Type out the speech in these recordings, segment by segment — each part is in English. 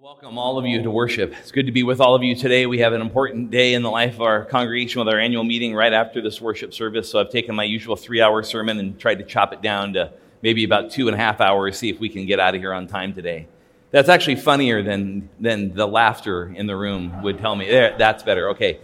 welcome all of you to worship. It's good to be with all of you today. We have an important day in the life of our congregation with our annual meeting right after this worship service. So I've taken my usual three hour sermon and tried to chop it down to maybe about two and a half hours, see if we can get out of here on time today. That's actually funnier than, than the laughter in the room would tell me. There, that's better. Okay.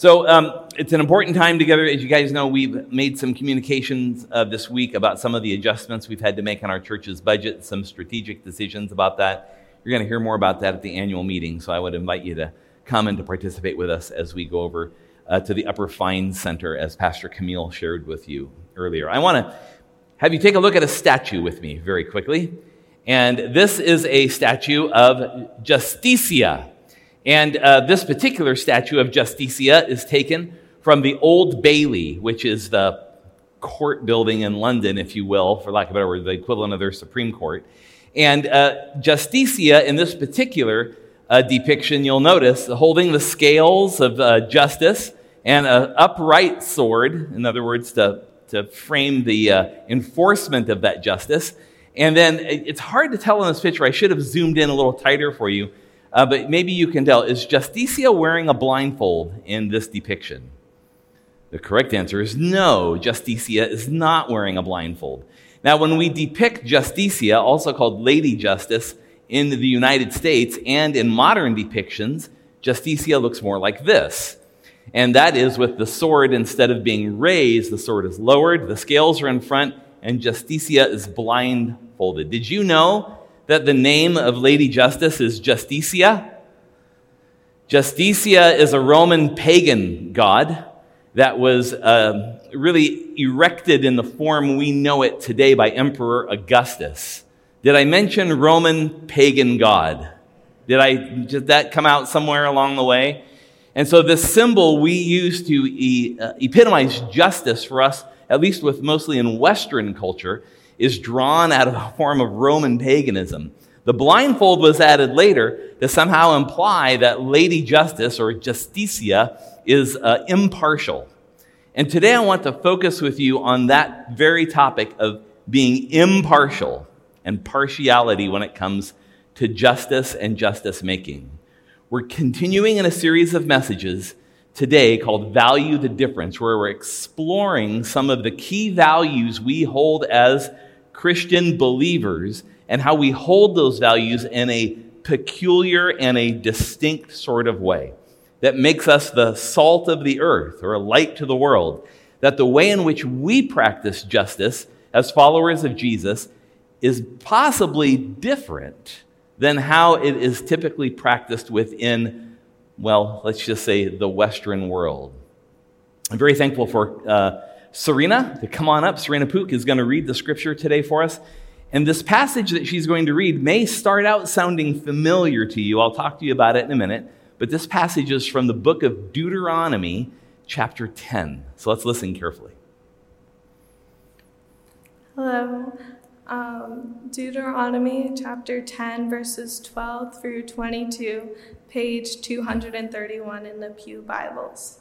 So um, it's an important time together. As you guys know, we've made some communications uh, this week about some of the adjustments we've had to make on our church's budget, some strategic decisions about that. You're going to hear more about that at the annual meeting, so I would invite you to come and to participate with us as we go over uh, to the Upper Fine Center, as Pastor Camille shared with you earlier. I want to have you take a look at a statue with me very quickly. And this is a statue of Justitia. And uh, this particular statue of Justitia is taken from the Old Bailey, which is the court building in London, if you will, for lack of a better word, the equivalent of their Supreme Court. And uh, Justitia, in this particular uh, depiction, you'll notice holding the scales of uh, justice and an upright sword, in other words, to, to frame the uh, enforcement of that justice. And then it's hard to tell in this picture. I should have zoomed in a little tighter for you, uh, but maybe you can tell. Is Justitia wearing a blindfold in this depiction? The correct answer is no. Justitia is not wearing a blindfold. Now, when we depict Justitia, also called Lady Justice, in the United States and in modern depictions, Justitia looks more like this. And that is with the sword, instead of being raised, the sword is lowered, the scales are in front, and Justitia is blindfolded. Did you know that the name of Lady Justice is Justitia? Justitia is a Roman pagan god that was uh, really erected in the form we know it today by Emperor Augustus. Did I mention Roman pagan god? Did I did that come out somewhere along the way? And so this symbol we use to e- uh, epitomize justice for us, at least with mostly in Western culture, is drawn out of a form of Roman paganism. The blindfold was added later to somehow imply that Lady Justice or Justitia is uh, impartial. And today I want to focus with you on that very topic of being impartial and partiality when it comes to justice and justice making. We're continuing in a series of messages today called Value the Difference, where we're exploring some of the key values we hold as Christian believers and how we hold those values in a peculiar and a distinct sort of way that makes us the salt of the earth or a light to the world. That the way in which we practice justice as followers of Jesus is possibly different than how it is typically practiced within, well, let's just say the Western world. I'm very thankful for uh, Serena to come on up. Serena Pook is going to read the scripture today for us. And this passage that she's going to read may start out sounding familiar to you. I'll talk to you about it in a minute. But this passage is from the book of Deuteronomy, chapter 10. So let's listen carefully. Hello. Um, Deuteronomy chapter 10, verses 12 through 22, page 231 in the Pew Bibles.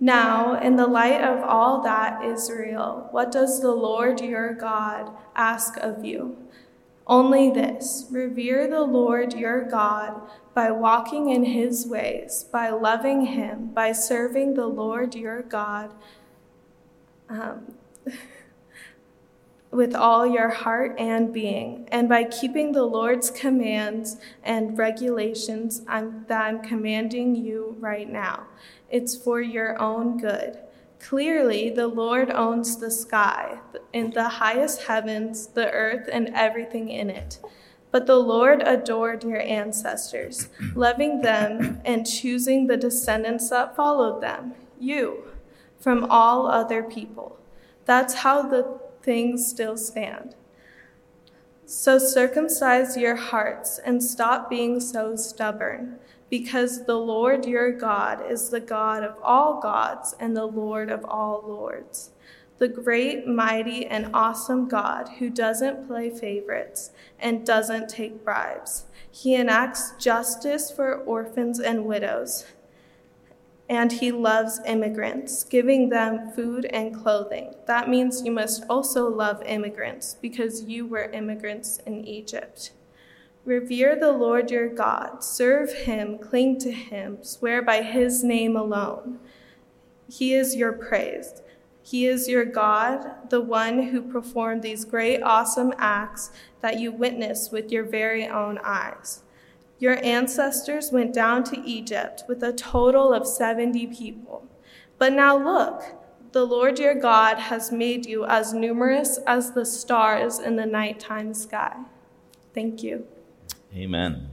Now, in the light of all that, Israel, what does the Lord your God ask of you? Only this revere the Lord your God by walking in his ways, by loving him, by serving the Lord your God um, with all your heart and being, and by keeping the Lord's commands and regulations I'm, that I'm commanding you right now. It's for your own good. Clearly, the Lord owns the sky, and the highest heavens, the earth, and everything in it. But the Lord adored your ancestors, loving them and choosing the descendants that followed them, you, from all other people. That's how the things still stand. So circumcise your hearts and stop being so stubborn because the Lord your God is the God of all gods and the Lord of all lords, the great, mighty, and awesome God who doesn't play favorites and doesn't take bribes. He enacts justice for orphans and widows and he loves immigrants, giving them food and clothing. That means you must also love immigrants because you were immigrants in Egypt. Revere the Lord your God, serve him, cling to him, swear by his name alone. He is your praise. He is your God, the one who performed these great, awesome acts that you witnessed with your very own eyes. Your ancestors went down to Egypt with a total of 70 people. But now look, the Lord your God has made you as numerous as the stars in the nighttime sky. Thank you. Amen.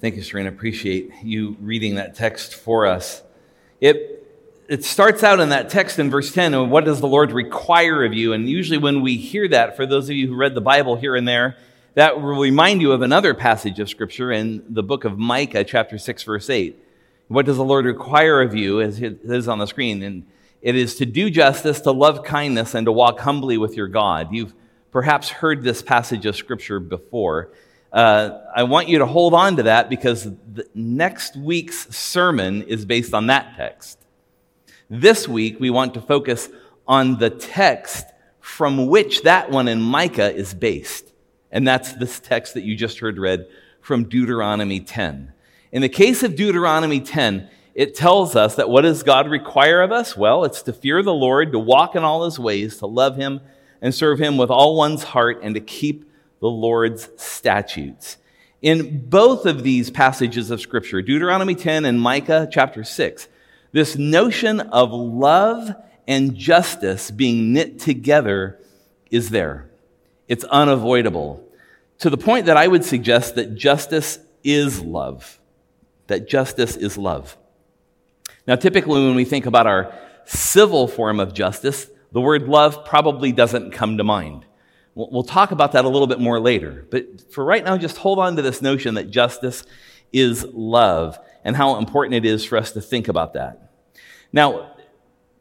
Thank you, Serena. Appreciate you reading that text for us. It, it starts out in that text in verse 10 what does the Lord require of you? And usually, when we hear that, for those of you who read the Bible here and there, that will remind you of another passage of Scripture in the book of Micah, chapter 6, verse 8. What does the Lord require of you, as it is on the screen? And it is to do justice, to love kindness, and to walk humbly with your God. You've perhaps heard this passage of Scripture before. Uh, I want you to hold on to that because next week's sermon is based on that text. This week, we want to focus on the text from which that one in Micah is based. And that's this text that you just heard read from Deuteronomy 10. In the case of Deuteronomy 10, it tells us that what does God require of us? Well, it's to fear the Lord, to walk in all his ways, to love him and serve him with all one's heart, and to keep the Lord's statutes. In both of these passages of Scripture, Deuteronomy 10 and Micah chapter 6, this notion of love and justice being knit together is there. It's unavoidable. To the point that I would suggest that justice is love. That justice is love. Now, typically, when we think about our civil form of justice, the word love probably doesn't come to mind. We'll talk about that a little bit more later. But for right now, just hold on to this notion that justice is love and how important it is for us to think about that. Now,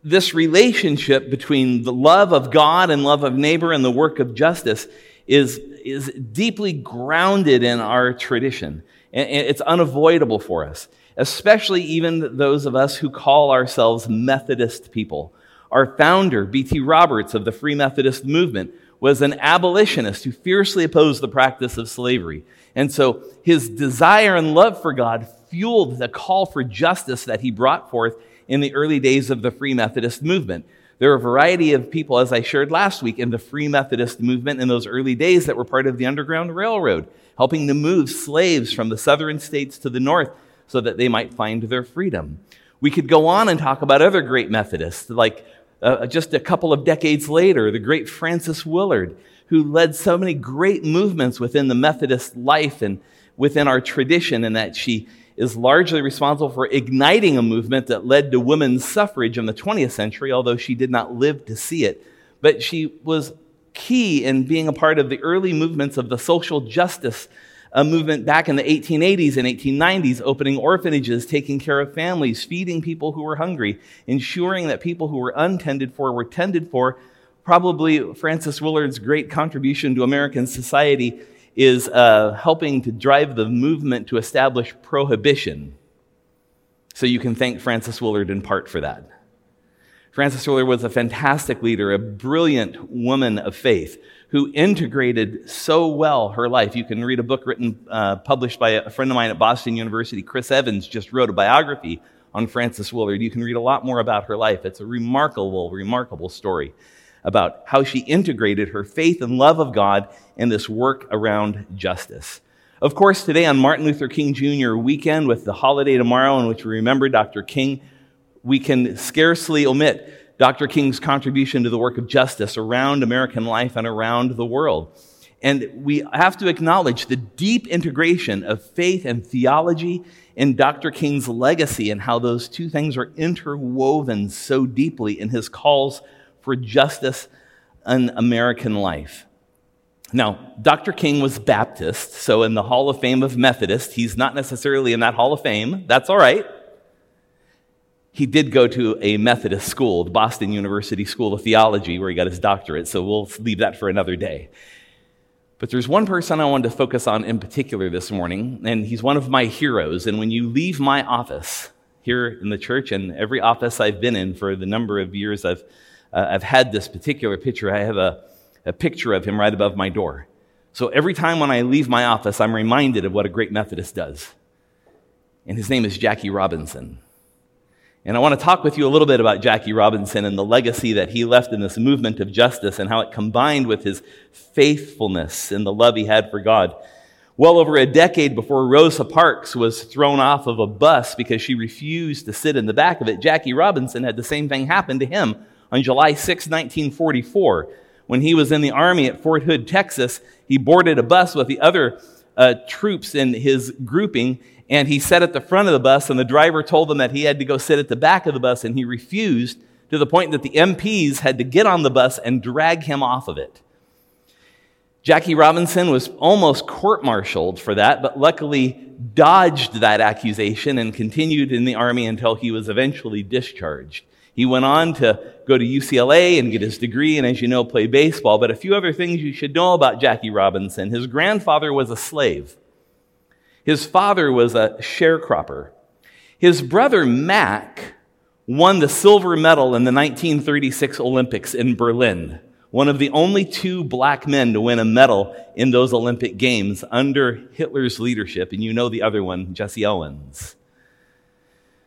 this relationship between the love of God and love of neighbor and the work of justice is, is deeply grounded in our tradition. And it's unavoidable for us, especially even those of us who call ourselves Methodist people. Our founder, B.T. Roberts of the Free Methodist movement, was an abolitionist who fiercely opposed the practice of slavery. And so his desire and love for God fueled the call for justice that he brought forth in the early days of the Free Methodist movement. There are a variety of people, as I shared last week, in the Free Methodist movement in those early days that were part of the Underground Railroad, helping to move slaves from the southern states to the north so that they might find their freedom. We could go on and talk about other great Methodists, like uh, just a couple of decades later, the great Frances Willard, who led so many great movements within the Methodist life and within our tradition, and that she is largely responsible for igniting a movement that led to women's suffrage in the 20th century, although she did not live to see it. But she was key in being a part of the early movements of the social justice uh, movement back in the 1880s and 1890s, opening orphanages, taking care of families, feeding people who were hungry, ensuring that people who were untended for were tended for. Probably Frances Willard's great contribution to American society is uh, helping to drive the movement to establish prohibition. So you can thank Frances Willard in part for that. Frances Willard was a fantastic leader, a brilliant woman of faith who integrated so well her life. You can read a book written, uh, published by a friend of mine at Boston University. Chris Evans just wrote a biography on Frances Willard. You can read a lot more about her life. It's a remarkable, remarkable story about how she integrated her faith and love of God in this work around justice. Of course, today on Martin Luther King Jr. weekend, with the holiday tomorrow in which we remember Dr. King, we can scarcely omit Dr. King's contribution to the work of justice around American life and around the world. And we have to acknowledge the deep integration of faith and theology in Dr. King's legacy and how those two things are interwoven so deeply in his calls for justice in American life. Now, Dr. King was Baptist, so in the Hall of Fame of Methodist, he's not necessarily in that Hall of Fame. That's all right. He did go to a Methodist school, the Boston University School of Theology, where he got his doctorate, so we'll leave that for another day. But there's one person I wanted to focus on in particular this morning, and he's one of my heroes. And when you leave my office here in the church and every office I've been in for the number of years I've, uh, I've had this particular picture, I have a, a picture of him right above my door. So every time when I leave my office, I'm reminded of what a great Methodist does. And his name is Jackie Robinson. And I want to talk with you a little bit about Jackie Robinson and the legacy that he left in this movement of justice and how it combined with his faithfulness and the love he had for God. Well over a decade before Rosa Parks was thrown off of a bus because she refused to sit in the back of it, Jackie Robinson had the same thing happen to him on July 6, 1944. When he was in the army at Fort Hood, Texas, he boarded a bus with the other uh, troops in his grouping and he sat at the front of the bus, and the driver told him that he had to go sit at the back of the bus, and he refused to the point that the MPs had to get on the bus and drag him off of it. Jackie Robinson was almost court martialed for that, but luckily dodged that accusation and continued in the Army until he was eventually discharged. He went on to go to UCLA and get his degree, and as you know, play baseball. But a few other things you should know about Jackie Robinson. His grandfather was a slave. His father was a sharecropper. His brother Mac won the silver medal in the 1936 Olympics in Berlin, one of the only two black men to win a medal in those Olympic Games under Hitler's leadership. And you know the other one, Jesse Owens.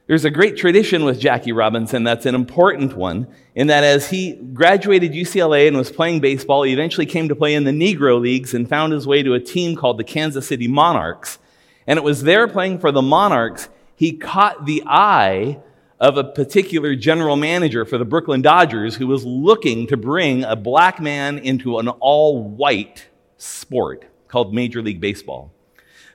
There's a great tradition with Jackie Robinson that's an important one, in that as he graduated UCLA and was playing baseball, he eventually came to play in the Negro Leagues and found his way to a team called the Kansas City Monarchs. And it was there playing for the Monarchs, he caught the eye of a particular general manager for the Brooklyn Dodgers who was looking to bring a black man into an all white sport called Major League Baseball.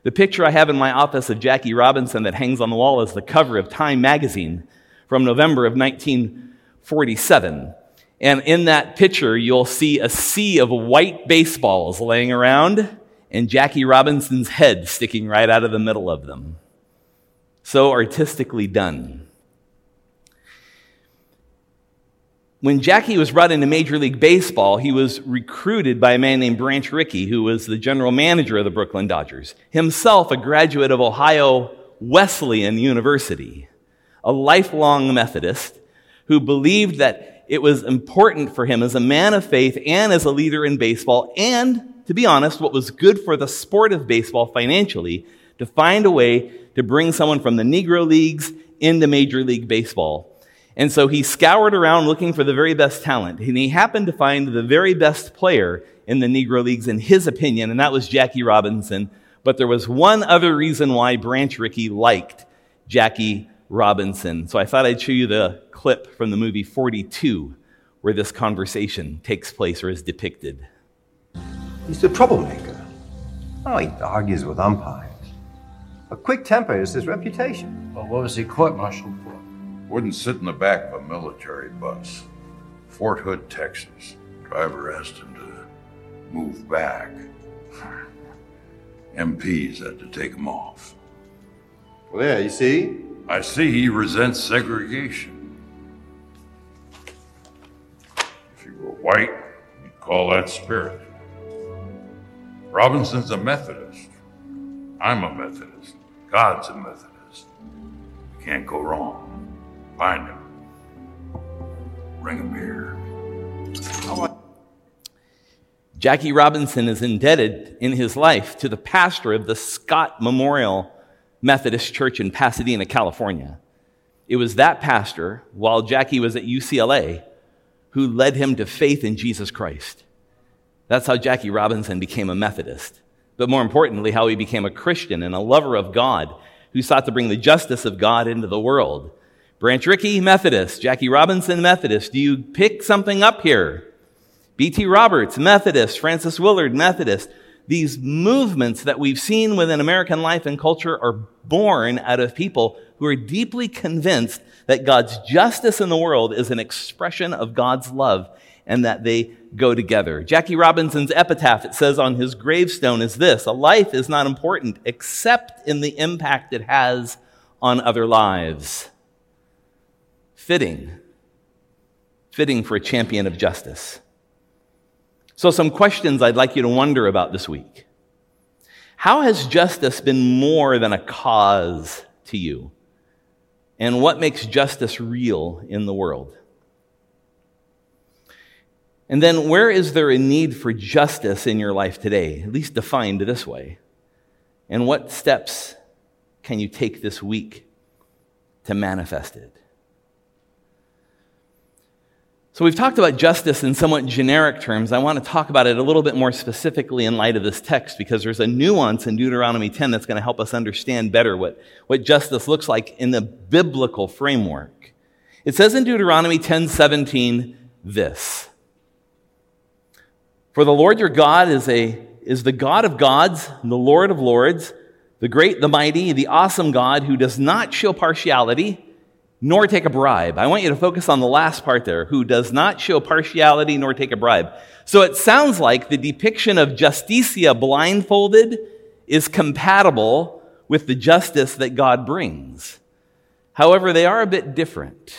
The picture I have in my office of Jackie Robinson that hangs on the wall is the cover of Time magazine from November of 1947. And in that picture, you'll see a sea of white baseballs laying around and Jackie Robinson's head sticking right out of the middle of them. So artistically done. When Jackie was brought into Major League Baseball, he was recruited by a man named Branch Rickey, who was the general manager of the Brooklyn Dodgers, himself a graduate of Ohio Wesleyan University, a lifelong Methodist who believed that it was important for him as a man of faith and as a leader in baseball and to be honest, what was good for the sport of baseball financially to find a way to bring someone from the Negro Leagues into Major League Baseball. And so he scoured around looking for the very best talent. And he happened to find the very best player in the Negro Leagues, in his opinion, and that was Jackie Robinson. But there was one other reason why Branch Rickey liked Jackie Robinson. So I thought I'd show you the clip from the movie 42 where this conversation takes place or is depicted. He's a troublemaker. Oh, he argues with umpires. A quick temper is his reputation. Well, what was he court-martialed for? Wouldn't sit in the back of a military bus. Fort Hood, Texas. Driver asked him to move back. MPs had to take him off. Well, there, you see? I see he resents segregation. If you were white, you'd call that spirit. Robinson's a Methodist. I'm a Methodist. God's a Methodist. You can't go wrong. Find him. Bring him here. Jackie Robinson is indebted in his life to the pastor of the Scott Memorial Methodist Church in Pasadena, California. It was that pastor, while Jackie was at UCLA, who led him to faith in Jesus Christ. That's how Jackie Robinson became a Methodist. But more importantly, how he became a Christian and a lover of God who sought to bring the justice of God into the world. Branch Rickey, Methodist. Jackie Robinson, Methodist. Do you pick something up here? B.T. Roberts, Methodist. Frances Willard, Methodist. These movements that we've seen within American life and culture are born out of people who are deeply convinced that God's justice in the world is an expression of God's love and that they go together. Jackie Robinson's epitaph, it says on his gravestone, is this A life is not important except in the impact it has on other lives. Fitting. Fitting for a champion of justice. So, some questions I'd like you to wonder about this week. How has justice been more than a cause to you? And what makes justice real in the world? And then, where is there a need for justice in your life today, at least defined this way? And what steps can you take this week to manifest it? So, we've talked about justice in somewhat generic terms. I want to talk about it a little bit more specifically in light of this text because there's a nuance in Deuteronomy 10 that's going to help us understand better what, what justice looks like in the biblical framework. It says in Deuteronomy 10 17 this For the Lord your God is, a, is the God of gods, and the Lord of lords, the great, the mighty, the awesome God who does not show partiality nor take a bribe. I want you to focus on the last part there, who does not show partiality nor take a bribe. So it sounds like the depiction of justitia blindfolded is compatible with the justice that God brings. However, they are a bit different.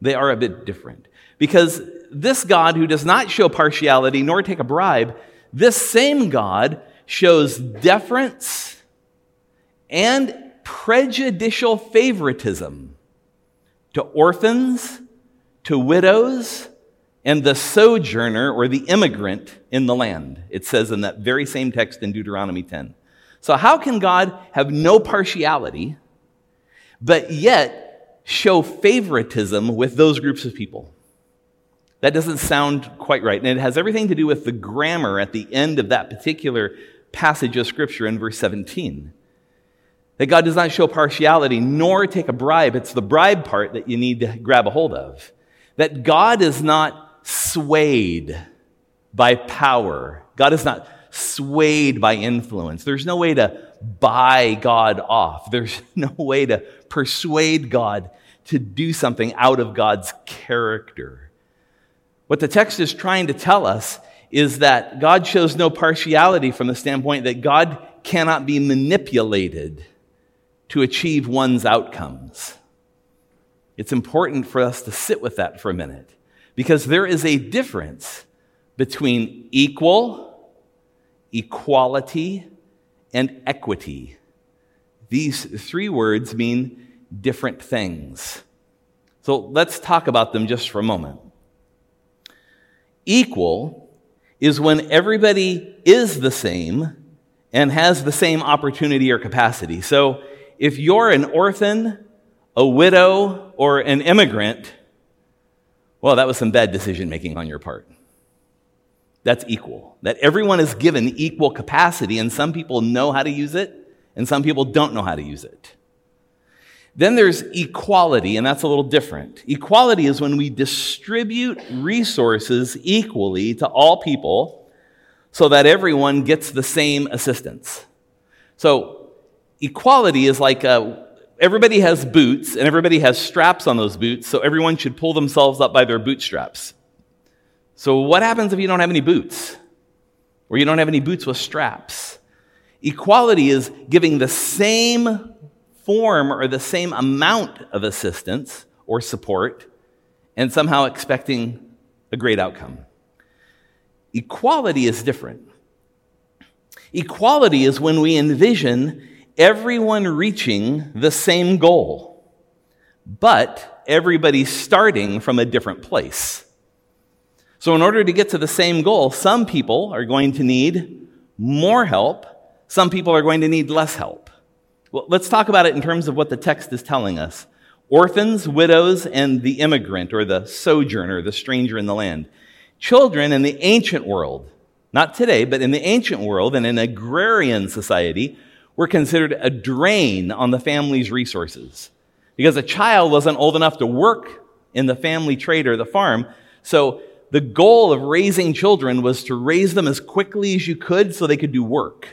They are a bit different. Because this God who does not show partiality nor take a bribe, this same God shows deference and prejudicial favoritism to orphans, to widows, and the sojourner or the immigrant in the land. It says in that very same text in Deuteronomy 10. So, how can God have no partiality, but yet show favoritism with those groups of people? That doesn't sound quite right. And it has everything to do with the grammar at the end of that particular passage of Scripture in verse 17. That God does not show partiality nor take a bribe. It's the bribe part that you need to grab a hold of. That God is not swayed by power. God is not swayed by influence. There's no way to buy God off. There's no way to persuade God to do something out of God's character. What the text is trying to tell us is that God shows no partiality from the standpoint that God cannot be manipulated to achieve one's outcomes. It's important for us to sit with that for a minute because there is a difference between equal, equality, and equity. These three words mean different things. So let's talk about them just for a moment. Equal is when everybody is the same and has the same opportunity or capacity. So if you're an orphan, a widow, or an immigrant, well, that was some bad decision making on your part. That's equal. That everyone is given equal capacity, and some people know how to use it, and some people don't know how to use it. Then there's equality, and that's a little different. Equality is when we distribute resources equally to all people so that everyone gets the same assistance. So equality is like uh, everybody has boots and everybody has straps on those boots, so everyone should pull themselves up by their bootstraps. So, what happens if you don't have any boots? Or you don't have any boots with straps? Equality is giving the same form or the same amount of assistance or support and somehow expecting a great outcome. Equality is different. Equality is when we envision everyone reaching the same goal, but everybody starting from a different place. So, in order to get to the same goal, some people are going to need more help, some people are going to need less help. Well, let's talk about it in terms of what the text is telling us orphans, widows, and the immigrant or the sojourner, the stranger in the land. Children in the ancient world, not today, but in the ancient world and in agrarian society, were considered a drain on the family's resources because a child wasn't old enough to work in the family trade or the farm. So the goal of raising children was to raise them as quickly as you could so they could do work.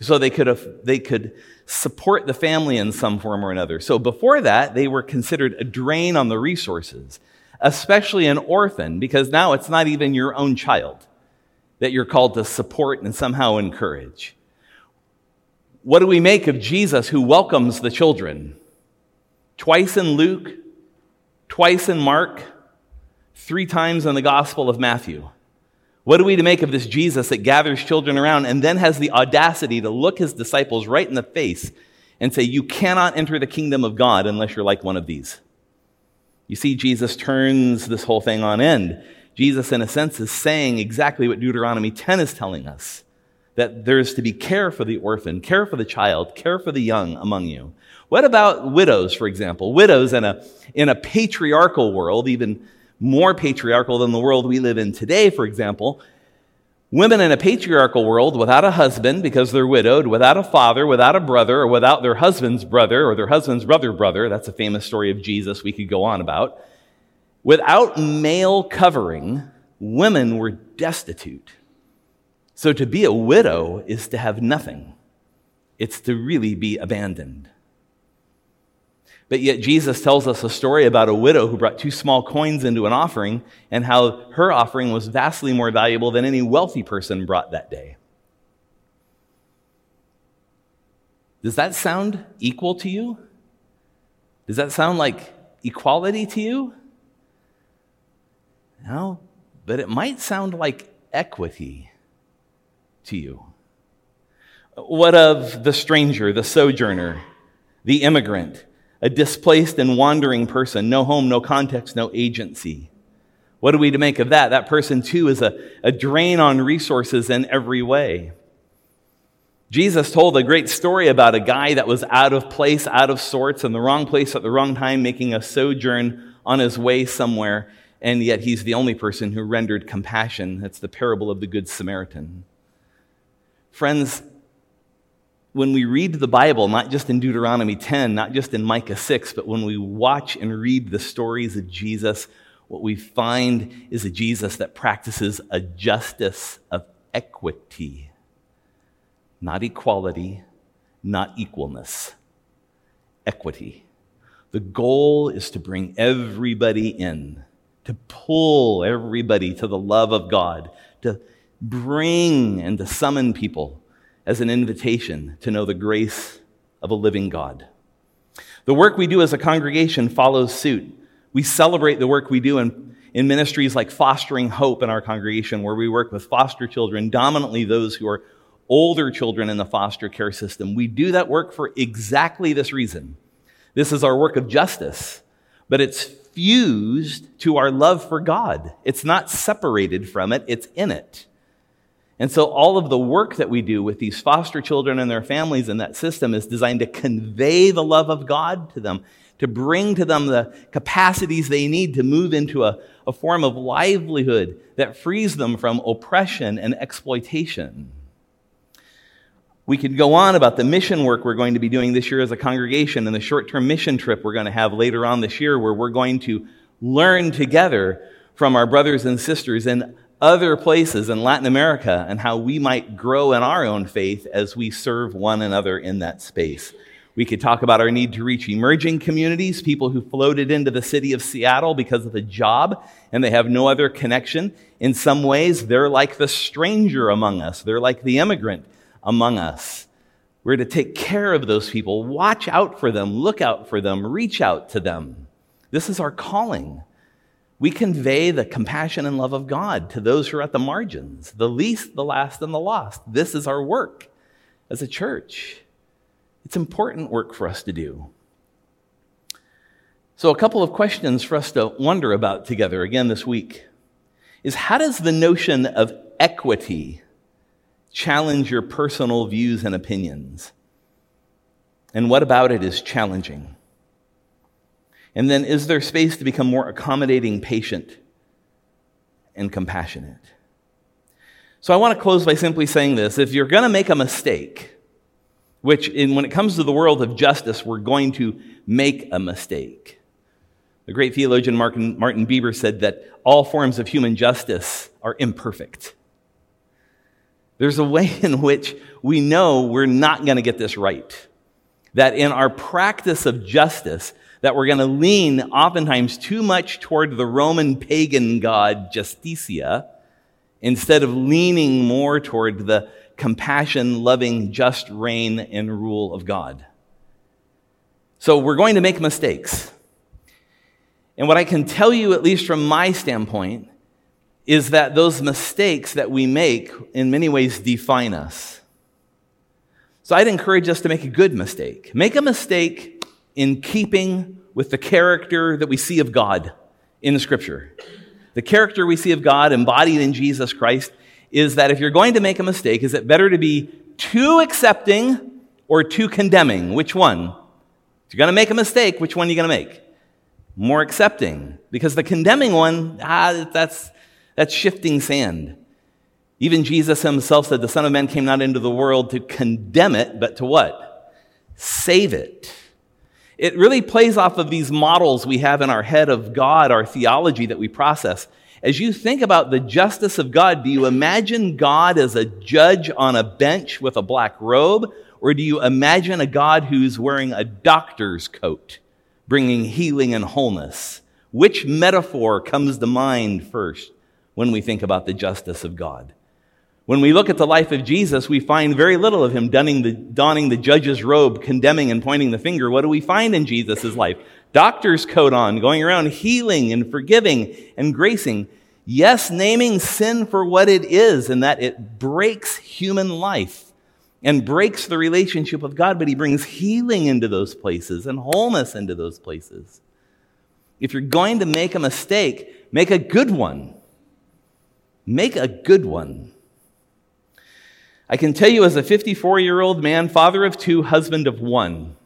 So they could, have, they could support the family in some form or another. So before that, they were considered a drain on the resources, especially an orphan, because now it's not even your own child that you're called to support and somehow encourage. What do we make of Jesus who welcomes the children? Twice in Luke, twice in Mark, three times in the Gospel of Matthew. What are we to make of this Jesus that gathers children around and then has the audacity to look his disciples right in the face and say, You cannot enter the kingdom of God unless you're like one of these? You see, Jesus turns this whole thing on end. Jesus, in a sense, is saying exactly what Deuteronomy 10 is telling us that there's to be care for the orphan, care for the child, care for the young among you. What about widows, for example? Widows in a, in a patriarchal world, even more patriarchal than the world we live in today, for example. Women in a patriarchal world without a husband because they're widowed, without a father, without a brother, or without their husband's brother or their husband's brother brother. That's a famous story of Jesus we could go on about. Without male covering, women were destitute. So to be a widow is to have nothing. It's to really be abandoned. But yet, Jesus tells us a story about a widow who brought two small coins into an offering and how her offering was vastly more valuable than any wealthy person brought that day. Does that sound equal to you? Does that sound like equality to you? No, but it might sound like equity to you. What of the stranger, the sojourner, the immigrant? a displaced and wandering person, no home, no context, no agency. What are we to make of that? That person, too, is a, a drain on resources in every way. Jesus told a great story about a guy that was out of place, out of sorts, in the wrong place at the wrong time, making a sojourn on his way somewhere, and yet he's the only person who rendered compassion. That's the parable of the Good Samaritan. Friends, when we read the Bible, not just in Deuteronomy 10, not just in Micah 6, but when we watch and read the stories of Jesus, what we find is a Jesus that practices a justice of equity, not equality, not equalness, equity. The goal is to bring everybody in, to pull everybody to the love of God, to bring and to summon people as an invitation to know the grace of a living God. The work we do as a congregation follows suit. We celebrate the work we do in, in ministries like Fostering Hope in our congregation, where we work with foster children, dominantly those who are older children in the foster care system. We do that work for exactly this reason. This is our work of justice, but it's fused to our love for God. It's not separated from it, it's in it. And so all of the work that we do with these foster children and their families in that system is designed to convey the love of God to them, to bring to them the capacities they need to move into a, a form of livelihood that frees them from oppression and exploitation. We could go on about the mission work we're going to be doing this year as a congregation and the short term mission trip we're going to have later on this year, where we're going to learn together from our brothers and sisters in other places in Latin America and how we might grow in our own faith as we serve one another in that space. We could talk about our need to reach emerging communities, people who floated into the city of Seattle because of a job and they have no other connection. In some ways, they're like the stranger among us, they're like the immigrant among us. We're to take care of those people, watch out for them, look out for them, reach out to them. This is our calling. We convey the compassion and love of God to those who are at the margins, the least, the last, and the lost. This is our work as a church. It's important work for us to do. So, a couple of questions for us to wonder about together again this week is how does the notion of equity challenge your personal views and opinions? And what about it is challenging? And then, is there space to become more accommodating, patient, and compassionate? So, I want to close by simply saying this. If you're going to make a mistake, which in, when it comes to the world of justice, we're going to make a mistake. The great theologian Martin, Martin Buber said that all forms of human justice are imperfect. There's a way in which we know we're not going to get this right. That in our practice of justice, that we're going to lean oftentimes too much toward the Roman pagan god Justitia instead of leaning more toward the compassion, loving, just reign and rule of God. So we're going to make mistakes. And what I can tell you, at least from my standpoint, is that those mistakes that we make in many ways define us. So I'd encourage us to make a good mistake. Make a mistake in keeping with the character that we see of God in the scripture. The character we see of God embodied in Jesus Christ is that if you're going to make a mistake, is it better to be too accepting or too condemning? Which one? If you're going to make a mistake, which one are you going to make? More accepting. Because the condemning one, ah, that's, that's shifting sand. Even Jesus himself said, The Son of Man came not into the world to condemn it, but to what? Save it. It really plays off of these models we have in our head of God, our theology that we process. As you think about the justice of God, do you imagine God as a judge on a bench with a black robe? Or do you imagine a God who's wearing a doctor's coat, bringing healing and wholeness? Which metaphor comes to mind first when we think about the justice of God? When we look at the life of Jesus, we find very little of him donning the, donning the judge's robe, condemning and pointing the finger. What do we find in Jesus' life? Doctor's coat on, going around healing and forgiving and gracing. Yes, naming sin for what it is and that it breaks human life and breaks the relationship with God, but he brings healing into those places and wholeness into those places. If you're going to make a mistake, make a good one. Make a good one. I can tell you, as a 54 year old man, father of two, husband of one,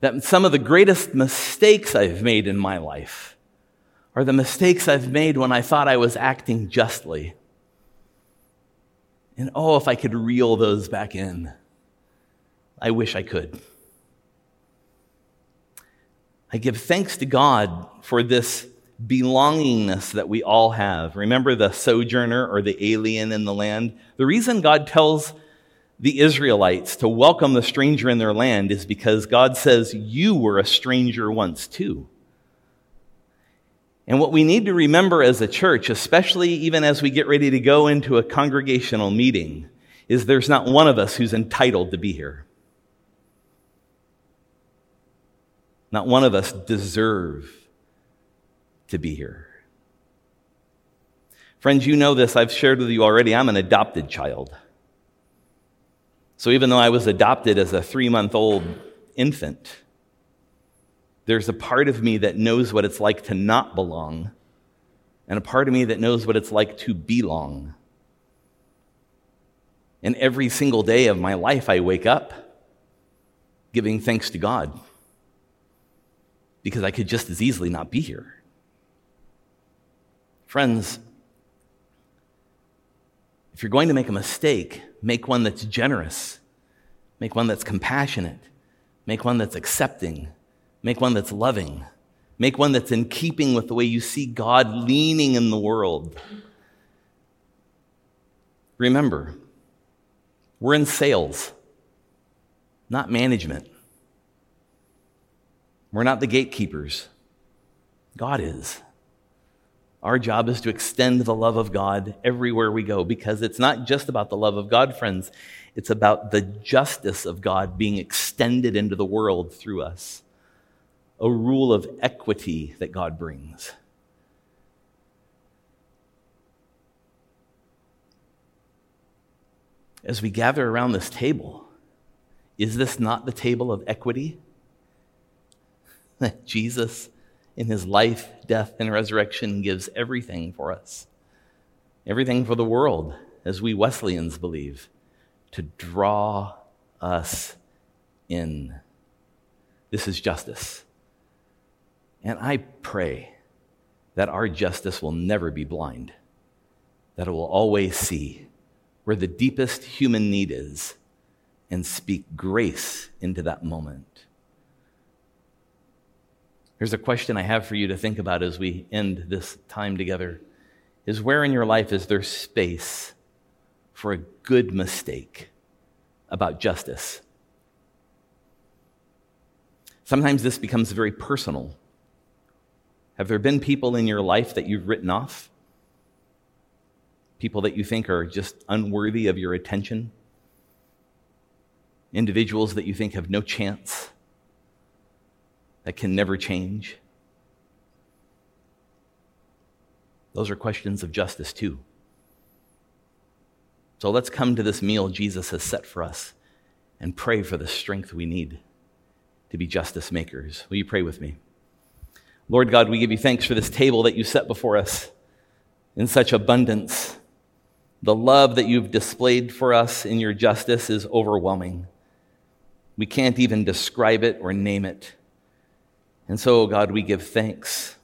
that some of the greatest mistakes I've made in my life are the mistakes I've made when I thought I was acting justly. And oh, if I could reel those back in. I wish I could. I give thanks to God for this belongingness that we all have. Remember the sojourner or the alien in the land? The reason God tells the Israelites to welcome the stranger in their land is because God says, You were a stranger once too. And what we need to remember as a church, especially even as we get ready to go into a congregational meeting, is there's not one of us who's entitled to be here. Not one of us deserve to be here. Friends, you know this. I've shared with you already. I'm an adopted child. So even though I was adopted as a three month old infant, there's a part of me that knows what it's like to not belong, and a part of me that knows what it's like to belong. And every single day of my life, I wake up giving thanks to God because I could just as easily not be here. Friends, if you're going to make a mistake, make one that's generous, make one that's compassionate, make one that's accepting, make one that's loving, make one that's in keeping with the way you see God leaning in the world. Remember, we're in sales, not management. We're not the gatekeepers. God is. Our job is to extend the love of God everywhere we go because it's not just about the love of God, friends. It's about the justice of God being extended into the world through us. A rule of equity that God brings. As we gather around this table, is this not the table of equity? Jesus in his life, death, and resurrection gives everything for us. Everything for the world, as we Wesleyans believe, to draw us in. This is justice. And I pray that our justice will never be blind, that it will always see where the deepest human need is and speak grace into that moment. Here's a question I have for you to think about as we end this time together is where in your life is there space for a good mistake about justice? Sometimes this becomes very personal. Have there been people in your life that you've written off? People that you think are just unworthy of your attention? Individuals that you think have no chance? That can never change. Those are questions of justice, too. So let's come to this meal Jesus has set for us and pray for the strength we need to be justice makers. Will you pray with me? Lord God, we give you thanks for this table that you set before us in such abundance. The love that you've displayed for us in your justice is overwhelming. We can't even describe it or name it. And so, oh God, we give thanks.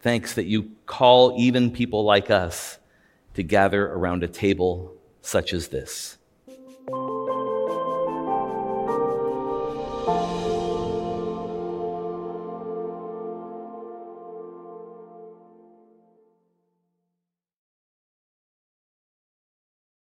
Thanks that you call even people like us to gather around a table such as this.